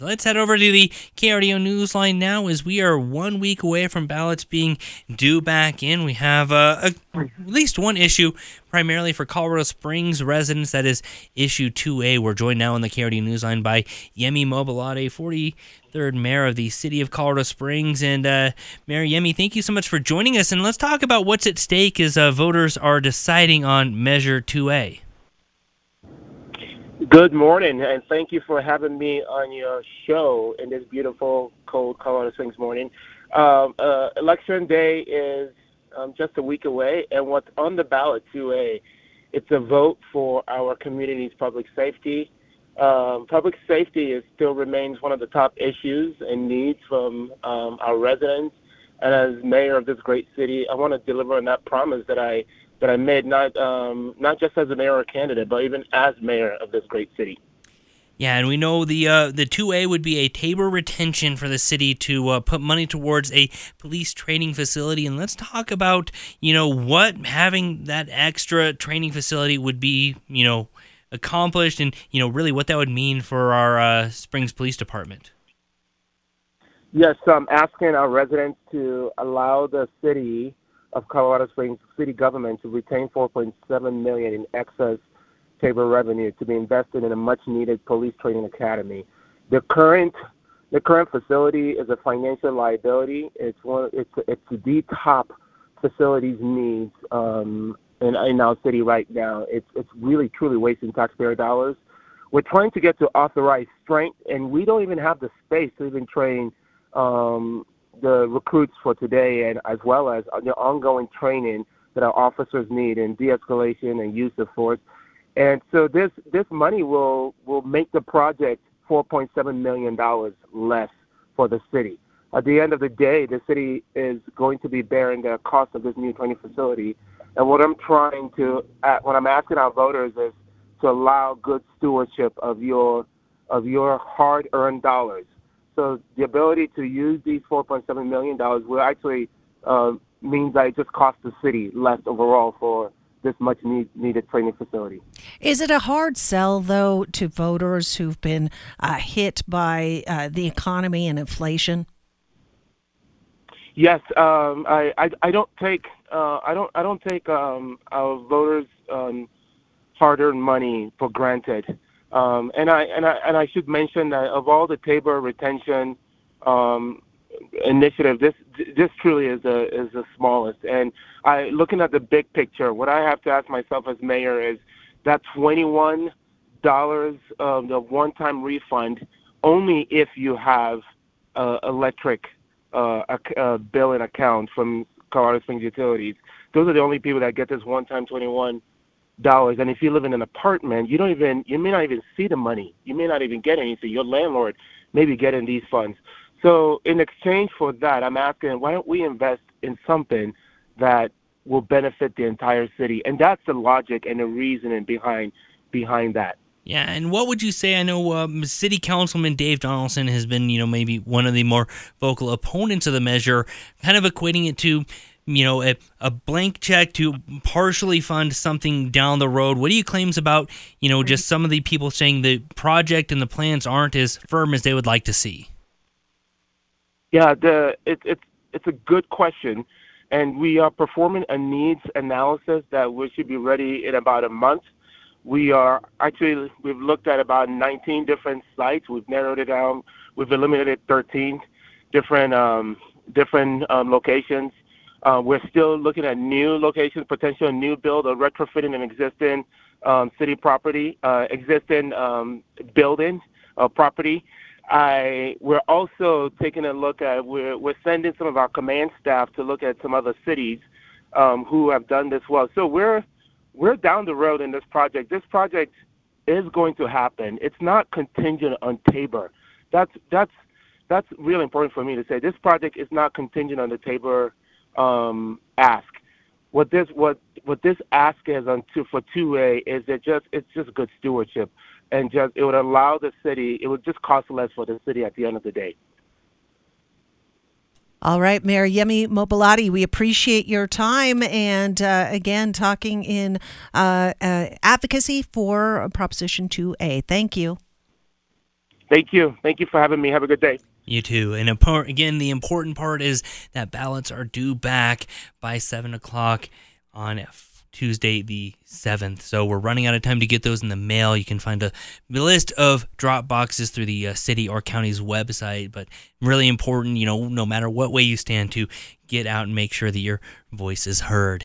Let's head over to the KRDO Newsline now as we are one week away from ballots being due back in. We have uh, a, at least one issue primarily for Colorado Springs residents. That is issue 2A. We're joined now on the KRDO Newsline by Yemi Mobolade, 43rd Mayor of the City of Colorado Springs. And uh, Mayor Yemi, thank you so much for joining us. And let's talk about what's at stake as uh, voters are deciding on Measure 2A. Good morning, and thank you for having me on your show in this beautiful, cold Colorado Springs morning. Um, uh, election day is um, just a week away, and what's on the ballot 2A it's a vote for our community's public safety. Um, public safety is, still remains one of the top issues and needs from um, our residents. And as mayor of this great city, I want to deliver on that promise that I that I made not um, not just as a mayor or candidate, but even as mayor of this great city. Yeah, and we know the uh, the two A would be a Tabor retention for the city to uh, put money towards a police training facility, and let's talk about you know what having that extra training facility would be you know accomplished, and you know really what that would mean for our uh, Springs Police Department. Yes, so I'm asking our residents to allow the city of Colorado Springs city government to retain 4.7 million in excess Tabor revenue to be invested in a much-needed police training academy. The current the current facility is a financial liability. It's one. It's it's the top facilities needs um, in in our city right now. It's it's really truly wasting taxpayer dollars. We're trying to get to authorized strength, and we don't even have the space to even train um, the recruits for today and as well as the ongoing training that our officers need in de-escalation and use of force. And so this this money will will make the project 4.7 million dollars less for the city. At the end of the day, the city is going to be bearing the cost of this new training facility. And what I'm trying to, uh, what I'm asking our voters is to allow good stewardship of your of your hard-earned dollars so the ability to use these 4.7 million dollars will actually uh, means that it just costs the city less overall for this much need, needed training facility. Is it a hard sell though to voters who've been uh, hit by uh, the economy and inflation? Yes, um, I, I, I don't take uh, I don't I don't take um, our voters' um, hard-earned money for granted. Um, and I and I and I should mention that of all the Tabor retention um, initiative, this this truly is the is the smallest. And I looking at the big picture, what I have to ask myself as mayor is that twenty one dollars of the one time refund only if you have uh, electric uh, a, billing account from Colorado Springs Utilities. Those are the only people that get this one time twenty one dollars. And if you live in an apartment, you don't even you may not even see the money. You may not even get anything. Your landlord may be getting these funds. So in exchange for that, I'm asking why don't we invest in something that will benefit the entire city? And that's the logic and the reasoning behind behind that. Yeah, and what would you say? I know um, City Councilman Dave Donelson has been, you know, maybe one of the more vocal opponents of the measure, kind of equating it to you know, a, a blank check to partially fund something down the road. What do you claims about, you know, just some of the people saying the project and the plans aren't as firm as they would like to see? Yeah, the it, it's it's a good question, and we are performing a needs analysis that we should be ready in about a month. We are actually we've looked at about 19 different sites. We've narrowed it down. We've eliminated 13 different um, different um, locations we're still looking at new locations, potential new build or retrofitting an existing um, city property, uh, existing um, building uh, property. We're also taking a look at, we're, sending some of our command staff to look at some other cities um, who have done this well. So we're, we're down the road in this project. This project is going to happen. It's not contingent on Tabor. That's, that's, that's really important for me to say. This project is not contingent on the Tabor um, ask. What this what what this ask is on two, for two A is that just it's just good stewardship, and just it would allow the city. It would just cost less for the city at the end of the day. All right, Mayor Yemi Mobolade, we appreciate your time and uh, again talking in uh, uh, advocacy for Proposition 2A. Thank you. Thank you. Thank you for having me. Have a good day. You too. And again, the important part is that ballots are due back by 7 o'clock on Tuesday, the 7th. So we're running out of time to get those in the mail. You can find a list of drop boxes through the uh, city or county's website. But really important, you know, no matter what way you stand to get out and make sure that your voice is heard.